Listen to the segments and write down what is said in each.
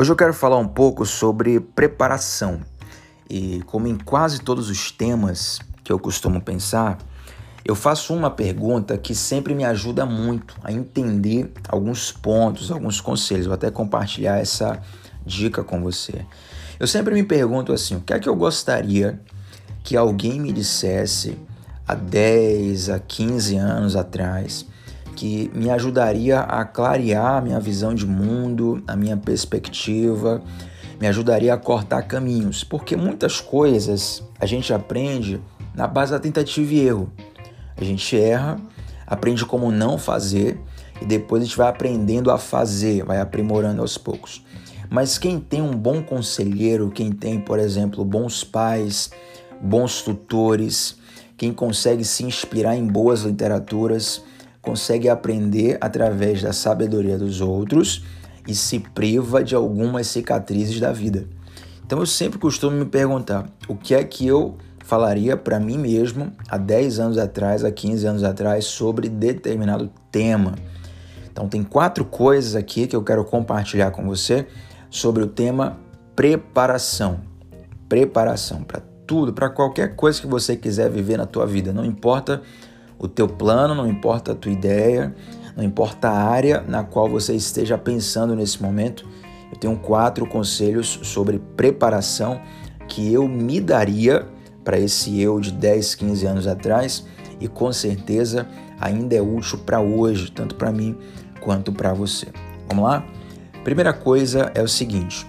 Hoje eu quero falar um pouco sobre preparação. E como em quase todos os temas que eu costumo pensar, eu faço uma pergunta que sempre me ajuda muito a entender alguns pontos, alguns conselhos. Vou até compartilhar essa dica com você. Eu sempre me pergunto assim: o que é que eu gostaria que alguém me dissesse há 10, a 15 anos atrás? Que me ajudaria a clarear a minha visão de mundo, a minha perspectiva, me ajudaria a cortar caminhos, porque muitas coisas a gente aprende na base da tentativa e erro. A gente erra, aprende como não fazer e depois a gente vai aprendendo a fazer, vai aprimorando aos poucos. Mas quem tem um bom conselheiro, quem tem, por exemplo, bons pais, bons tutores, quem consegue se inspirar em boas literaturas, consegue aprender através da sabedoria dos outros e se priva de algumas cicatrizes da vida. Então eu sempre costumo me perguntar o que é que eu falaria para mim mesmo há 10 anos atrás, há 15 anos atrás sobre determinado tema. Então tem quatro coisas aqui que eu quero compartilhar com você sobre o tema preparação. Preparação para tudo, para qualquer coisa que você quiser viver na tua vida, não importa o teu plano, não importa a tua ideia, não importa a área na qual você esteja pensando nesse momento. Eu tenho quatro conselhos sobre preparação que eu me daria para esse eu de 10, 15 anos atrás e com certeza ainda é útil para hoje, tanto para mim quanto para você. Vamos lá? Primeira coisa é o seguinte: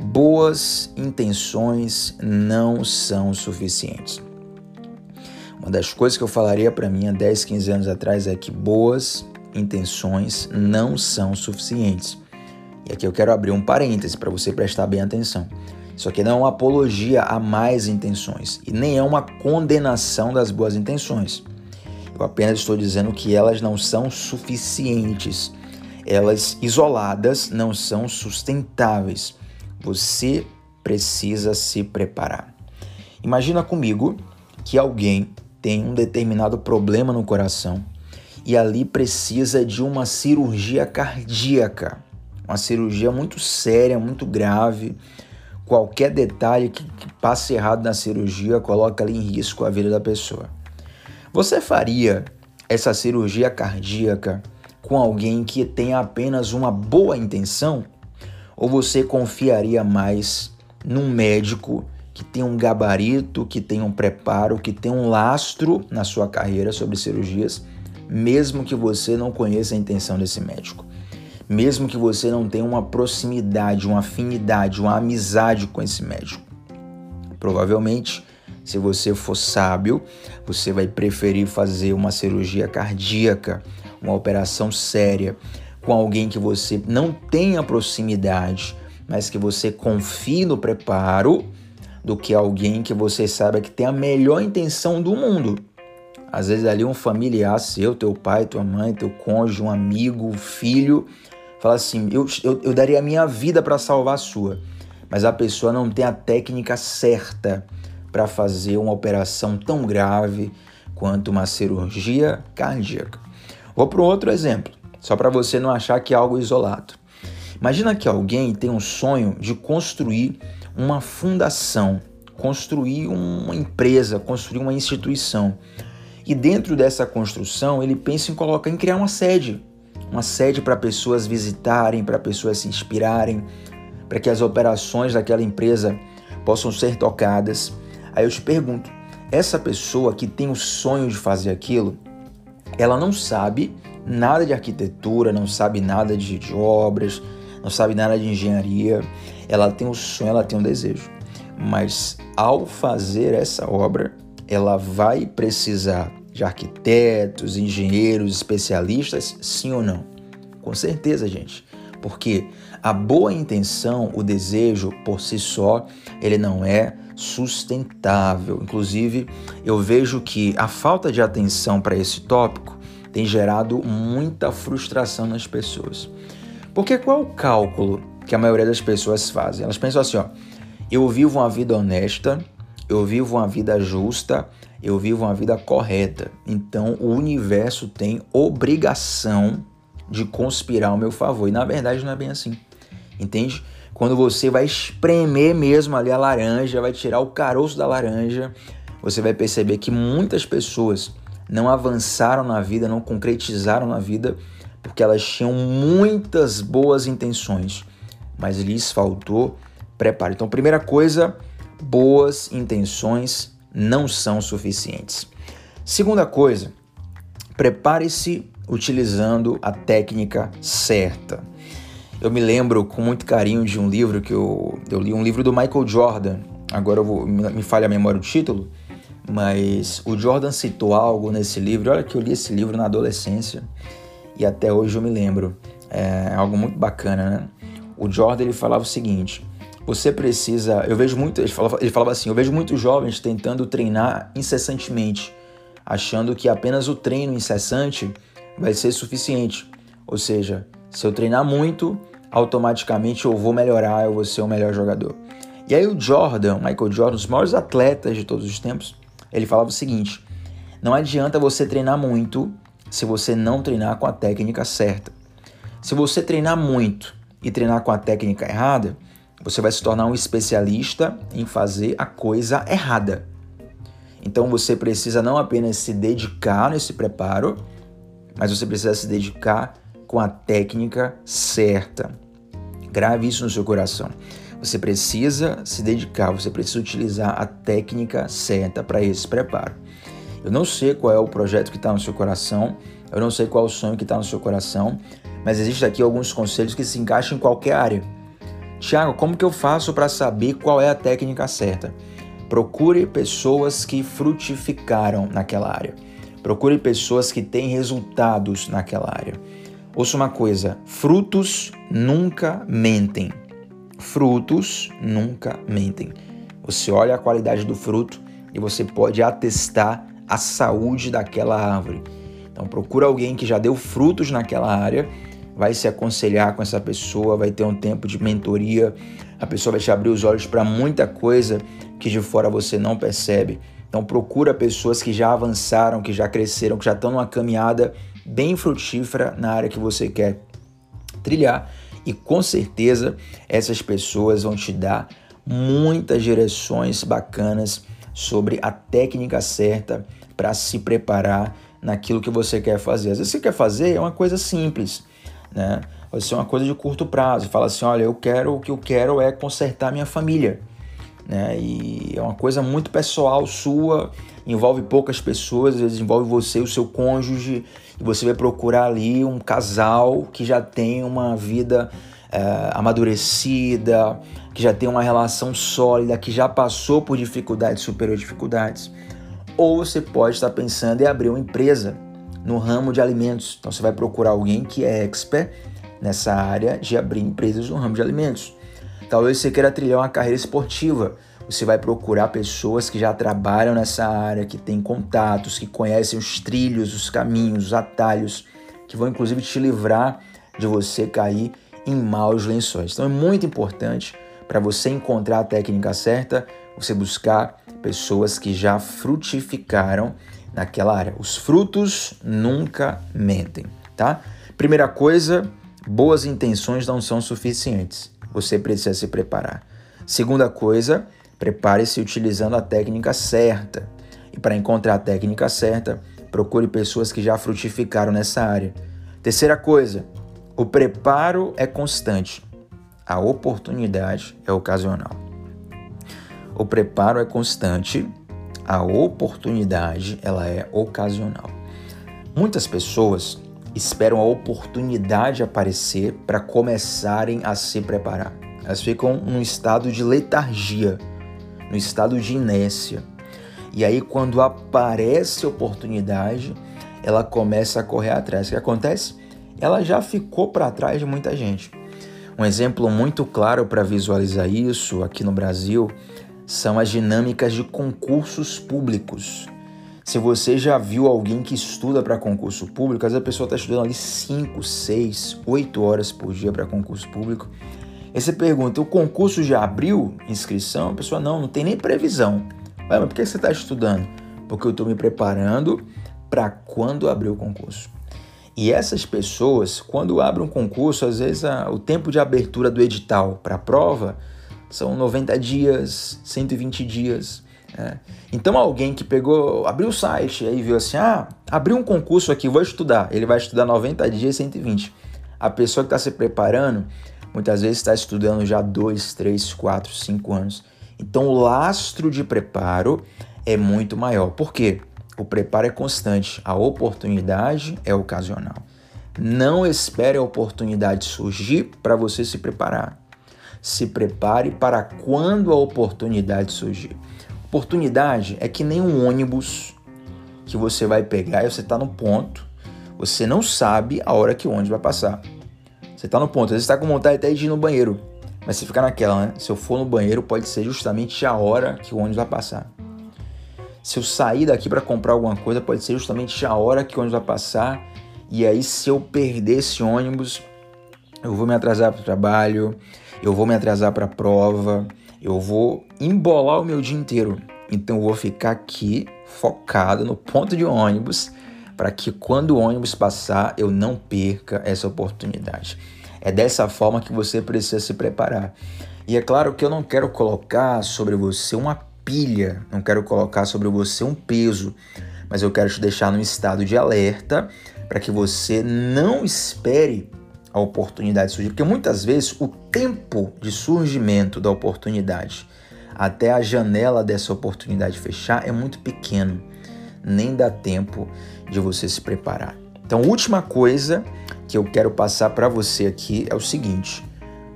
boas intenções não são suficientes. Uma das coisas que eu falaria para mim há 10, 15 anos atrás é que boas intenções não são suficientes. E aqui eu quero abrir um parêntese para você prestar bem atenção. Isso aqui não é uma apologia a mais intenções e nem é uma condenação das boas intenções. Eu apenas estou dizendo que elas não são suficientes. Elas isoladas não são sustentáveis. Você precisa se preparar. Imagina comigo que alguém tem um determinado problema no coração e ali precisa de uma cirurgia cardíaca, uma cirurgia muito séria, muito grave. Qualquer detalhe que, que passe errado na cirurgia coloca ali em risco a vida da pessoa. Você faria essa cirurgia cardíaca com alguém que tenha apenas uma boa intenção? Ou você confiaria mais num médico que tem um gabarito, que tem um preparo, que tem um lastro na sua carreira sobre cirurgias, mesmo que você não conheça a intenção desse médico. Mesmo que você não tenha uma proximidade, uma afinidade, uma amizade com esse médico. Provavelmente, se você for sábio, você vai preferir fazer uma cirurgia cardíaca, uma operação séria, com alguém que você não tenha proximidade, mas que você confie no preparo do que alguém que você sabe que tem a melhor intenção do mundo. Às vezes ali um familiar seu, teu pai, tua mãe, teu cônjuge, um amigo, filho, fala assim: eu, eu, eu daria a minha vida para salvar a sua. Mas a pessoa não tem a técnica certa para fazer uma operação tão grave quanto uma cirurgia cardíaca. Vou para outro exemplo, só para você não achar que é algo isolado. Imagina que alguém tem um sonho de construir uma fundação, construir uma empresa, construir uma instituição. E dentro dessa construção, ele pensa em colocar em criar uma sede, uma sede para pessoas visitarem, para pessoas se inspirarem, para que as operações daquela empresa possam ser tocadas. Aí eu te pergunto, essa pessoa que tem o sonho de fazer aquilo, ela não sabe nada de arquitetura, não sabe nada de, de obras, não sabe nada de engenharia, ela tem um sonho, ela tem um desejo. Mas ao fazer essa obra, ela vai precisar de arquitetos, engenheiros, especialistas, sim ou não? Com certeza, gente. Porque a boa intenção, o desejo por si só, ele não é sustentável. Inclusive, eu vejo que a falta de atenção para esse tópico tem gerado muita frustração nas pessoas. Porque qual é o cálculo que a maioria das pessoas fazem? Elas pensam assim, ó, eu vivo uma vida honesta, eu vivo uma vida justa, eu vivo uma vida correta. Então o universo tem obrigação de conspirar ao meu favor. E na verdade não é bem assim. Entende? quando você vai espremer mesmo ali a laranja, vai tirar o caroço da laranja, você vai perceber que muitas pessoas não avançaram na vida, não concretizaram na vida, porque elas tinham muitas boas intenções, mas lhes faltou preparo. Então, primeira coisa, boas intenções não são suficientes. Segunda coisa, prepare-se utilizando a técnica certa. Eu me lembro com muito carinho de um livro que eu, eu li, um livro do Michael Jordan. Agora vou, me falha a memória o título, mas o Jordan citou algo nesse livro. Olha que eu li esse livro na adolescência e até hoje eu me lembro. É algo muito bacana, né? O Jordan ele falava o seguinte: você precisa. Eu vejo muito. Ele falava, ele falava assim: eu vejo muitos jovens tentando treinar incessantemente, achando que apenas o treino incessante vai ser suficiente. Ou seja, se eu treinar muito, automaticamente eu vou melhorar, eu vou ser o melhor jogador. E aí o Jordan, Michael Jordan, dos maiores atletas de todos os tempos, ele falava o seguinte: não adianta você treinar muito se você não treinar com a técnica certa. Se você treinar muito e treinar com a técnica errada, você vai se tornar um especialista em fazer a coisa errada. Então você precisa não apenas se dedicar nesse preparo, mas você precisa se dedicar com a técnica certa. Grave isso no seu coração. Você precisa se dedicar, você precisa utilizar a técnica certa para esse preparo. Eu não sei qual é o projeto que está no seu coração, eu não sei qual é o sonho que está no seu coração, mas existem aqui alguns conselhos que se encaixam em qualquer área. Tiago, como que eu faço para saber qual é a técnica certa? Procure pessoas que frutificaram naquela área. Procure pessoas que têm resultados naquela área. Ouça uma coisa: frutos nunca mentem frutos nunca mentem. Você olha a qualidade do fruto e você pode atestar a saúde daquela árvore. Então procura alguém que já deu frutos naquela área, vai se aconselhar com essa pessoa, vai ter um tempo de mentoria, a pessoa vai te abrir os olhos para muita coisa que de fora você não percebe. Então procura pessoas que já avançaram, que já cresceram, que já estão numa caminhada bem frutífera na área que você quer trilhar e com certeza essas pessoas vão te dar muitas direções bacanas sobre a técnica certa para se preparar naquilo que você quer fazer. Às vezes você quer fazer é uma coisa simples, né? Pode ser uma coisa de curto prazo. Fala assim, olha, eu quero o que eu quero é consertar minha família, né? E é uma coisa muito pessoal sua, envolve poucas pessoas, às vezes envolve você e o seu cônjuge e você vai procurar ali um casal que já tem uma vida é, amadurecida, que já tem uma relação sólida, que já passou por dificuldades, superou dificuldades. Ou você pode estar pensando em abrir uma empresa no ramo de alimentos. Então você vai procurar alguém que é expert nessa área de abrir empresas no ramo de alimentos. Talvez você queira trilhar uma carreira esportiva você vai procurar pessoas que já trabalham nessa área, que têm contatos, que conhecem os trilhos, os caminhos, os atalhos, que vão inclusive te livrar de você cair em maus lençóis. Então é muito importante para você encontrar a técnica certa, você buscar pessoas que já frutificaram naquela área. Os frutos nunca mentem, tá? Primeira coisa, boas intenções não são suficientes. Você precisa se preparar. Segunda coisa, Prepare-se utilizando a técnica certa. E para encontrar a técnica certa, procure pessoas que já frutificaram nessa área. Terceira coisa, o preparo é constante, a oportunidade é ocasional. O preparo é constante, a oportunidade ela é ocasional. Muitas pessoas esperam a oportunidade aparecer para começarem a se preparar. Elas ficam num estado de letargia no estado de inércia. E aí, quando aparece a oportunidade, ela começa a correr atrás. O que acontece? Ela já ficou para trás de muita gente. Um exemplo muito claro para visualizar isso aqui no Brasil são as dinâmicas de concursos públicos. Se você já viu alguém que estuda para concurso público, às vezes a pessoa está estudando ali 5, 6, 8 horas por dia para concurso público Aí você pergunta, o concurso já abriu inscrição? A pessoa, não, não tem nem previsão. Ué, mas por que você está estudando? Porque eu estou me preparando para quando abrir o concurso. E essas pessoas, quando abrem um concurso, às vezes a, o tempo de abertura do edital para a prova são 90 dias, 120 dias. É. Então alguém que pegou, abriu o site aí viu assim, ah, abriu um concurso aqui, vou estudar. Ele vai estudar 90 dias, 120. A pessoa que está se preparando, muitas vezes está estudando já 2, 3, 4, 5 anos. Então o lastro de preparo é muito maior. Por quê? O preparo é constante, a oportunidade é ocasional. Não espere a oportunidade surgir para você se preparar. Se prepare para quando a oportunidade surgir. Oportunidade é que nem um ônibus que você vai pegar e você está no ponto, você não sabe a hora que o ônibus vai passar. Você está no ponto, às vezes está com vontade até de ir no banheiro, mas você fica naquela, né? Se eu for no banheiro, pode ser justamente a hora que o ônibus vai passar. Se eu sair daqui para comprar alguma coisa, pode ser justamente a hora que o ônibus vai passar. E aí, se eu perder esse ônibus, eu vou me atrasar para o trabalho, eu vou me atrasar para a prova, eu vou embolar o meu dia inteiro. Então, eu vou ficar aqui focado no ponto de ônibus para que quando o ônibus passar, eu não perca essa oportunidade. É dessa forma que você precisa se preparar. E é claro que eu não quero colocar sobre você uma pilha, não quero colocar sobre você um peso, mas eu quero te deixar num estado de alerta para que você não espere a oportunidade surgir, porque muitas vezes o tempo de surgimento da oportunidade até a janela dessa oportunidade fechar é muito pequeno, nem dá tempo de você se preparar. Então, última coisa que eu quero passar para você aqui é o seguinte: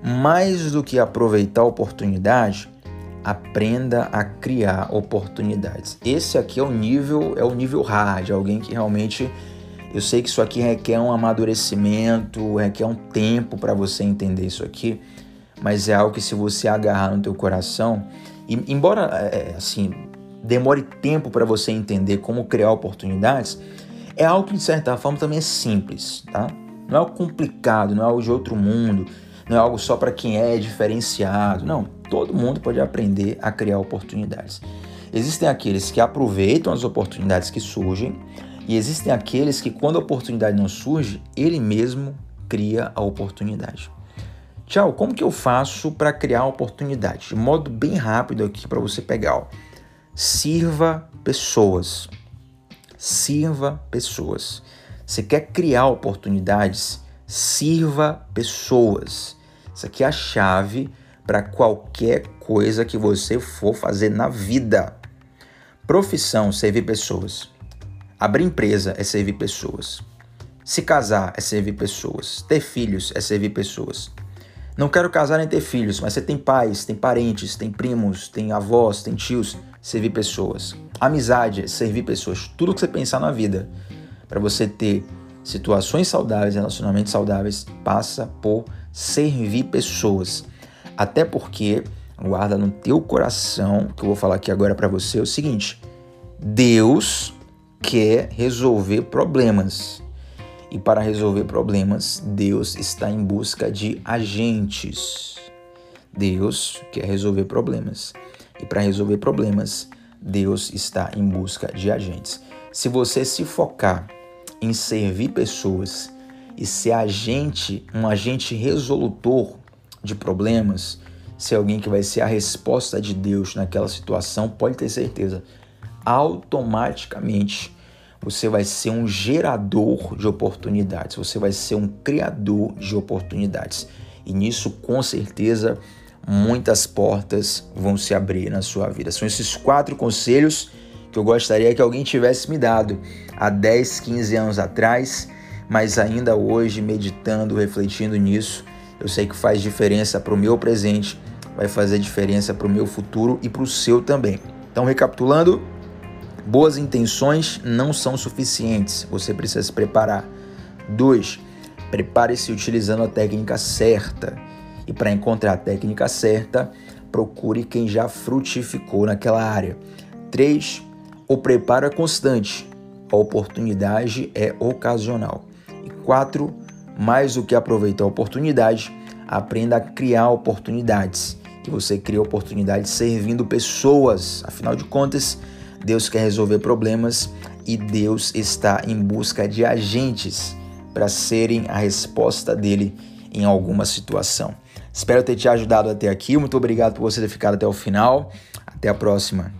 mais do que aproveitar a oportunidade, aprenda a criar oportunidades. Esse aqui é o nível, é o nível hard, alguém que realmente eu sei que isso aqui requer um amadurecimento, requer um tempo para você entender isso aqui, mas é algo que se você agarrar no teu coração, e, embora é, assim demore tempo para você entender como criar oportunidades, é algo que de certa forma também é simples, tá? Não é algo complicado, não é algo de outro mundo, não é algo só para quem é diferenciado, não Todo mundo pode aprender a criar oportunidades. Existem aqueles que aproveitam as oportunidades que surgem e existem aqueles que, quando a oportunidade não surge, ele mesmo cria a oportunidade. Tchau, como que eu faço para criar oportunidade? De modo bem rápido aqui para você pegar. Ó. Sirva pessoas. Sirva pessoas. Você quer criar oportunidades? Sirva pessoas. Isso aqui é a chave para qualquer coisa que você for fazer na vida. Profissão, servir pessoas. Abrir empresa é servir pessoas. Se casar é servir pessoas. Ter filhos é servir pessoas. Não quero casar nem ter filhos, mas você tem pais, tem parentes, tem primos, tem avós, tem tios, servir pessoas. Amizade é servir pessoas. Tudo que você pensar na vida para você ter situações saudáveis, relacionamentos saudáveis, passa por servir pessoas. Até porque, guarda no teu coração, que eu vou falar aqui agora para você, é o seguinte: Deus quer resolver problemas. E para resolver problemas, Deus está em busca de agentes. Deus quer resolver problemas. E para resolver problemas, Deus está em busca de agentes. Se você se focar em servir pessoas e ser agente, um agente resolutor de problemas, ser alguém que vai ser a resposta de Deus naquela situação, pode ter certeza, automaticamente você vai ser um gerador de oportunidades, você vai ser um criador de oportunidades. E nisso, com certeza, muitas portas vão se abrir na sua vida. São esses quatro conselhos que eu gostaria que alguém tivesse me dado há 10, 15 anos atrás, mas ainda hoje, meditando, refletindo nisso, eu sei que faz diferença para o meu presente, vai fazer diferença para o meu futuro e para o seu também. Então, recapitulando, boas intenções não são suficientes, você precisa se preparar. 2. Prepare-se utilizando a técnica certa. E para encontrar a técnica certa, procure quem já frutificou naquela área. 3. O preparo é constante, a oportunidade é ocasional. E 4 mais do que aproveitar a oportunidade, aprenda a criar oportunidades. Que você cria oportunidades servindo pessoas. Afinal de contas, Deus quer resolver problemas e Deus está em busca de agentes para serem a resposta dele em alguma situação. Espero ter te ajudado até aqui. Muito obrigado por você ter ficado até o final. Até a próxima.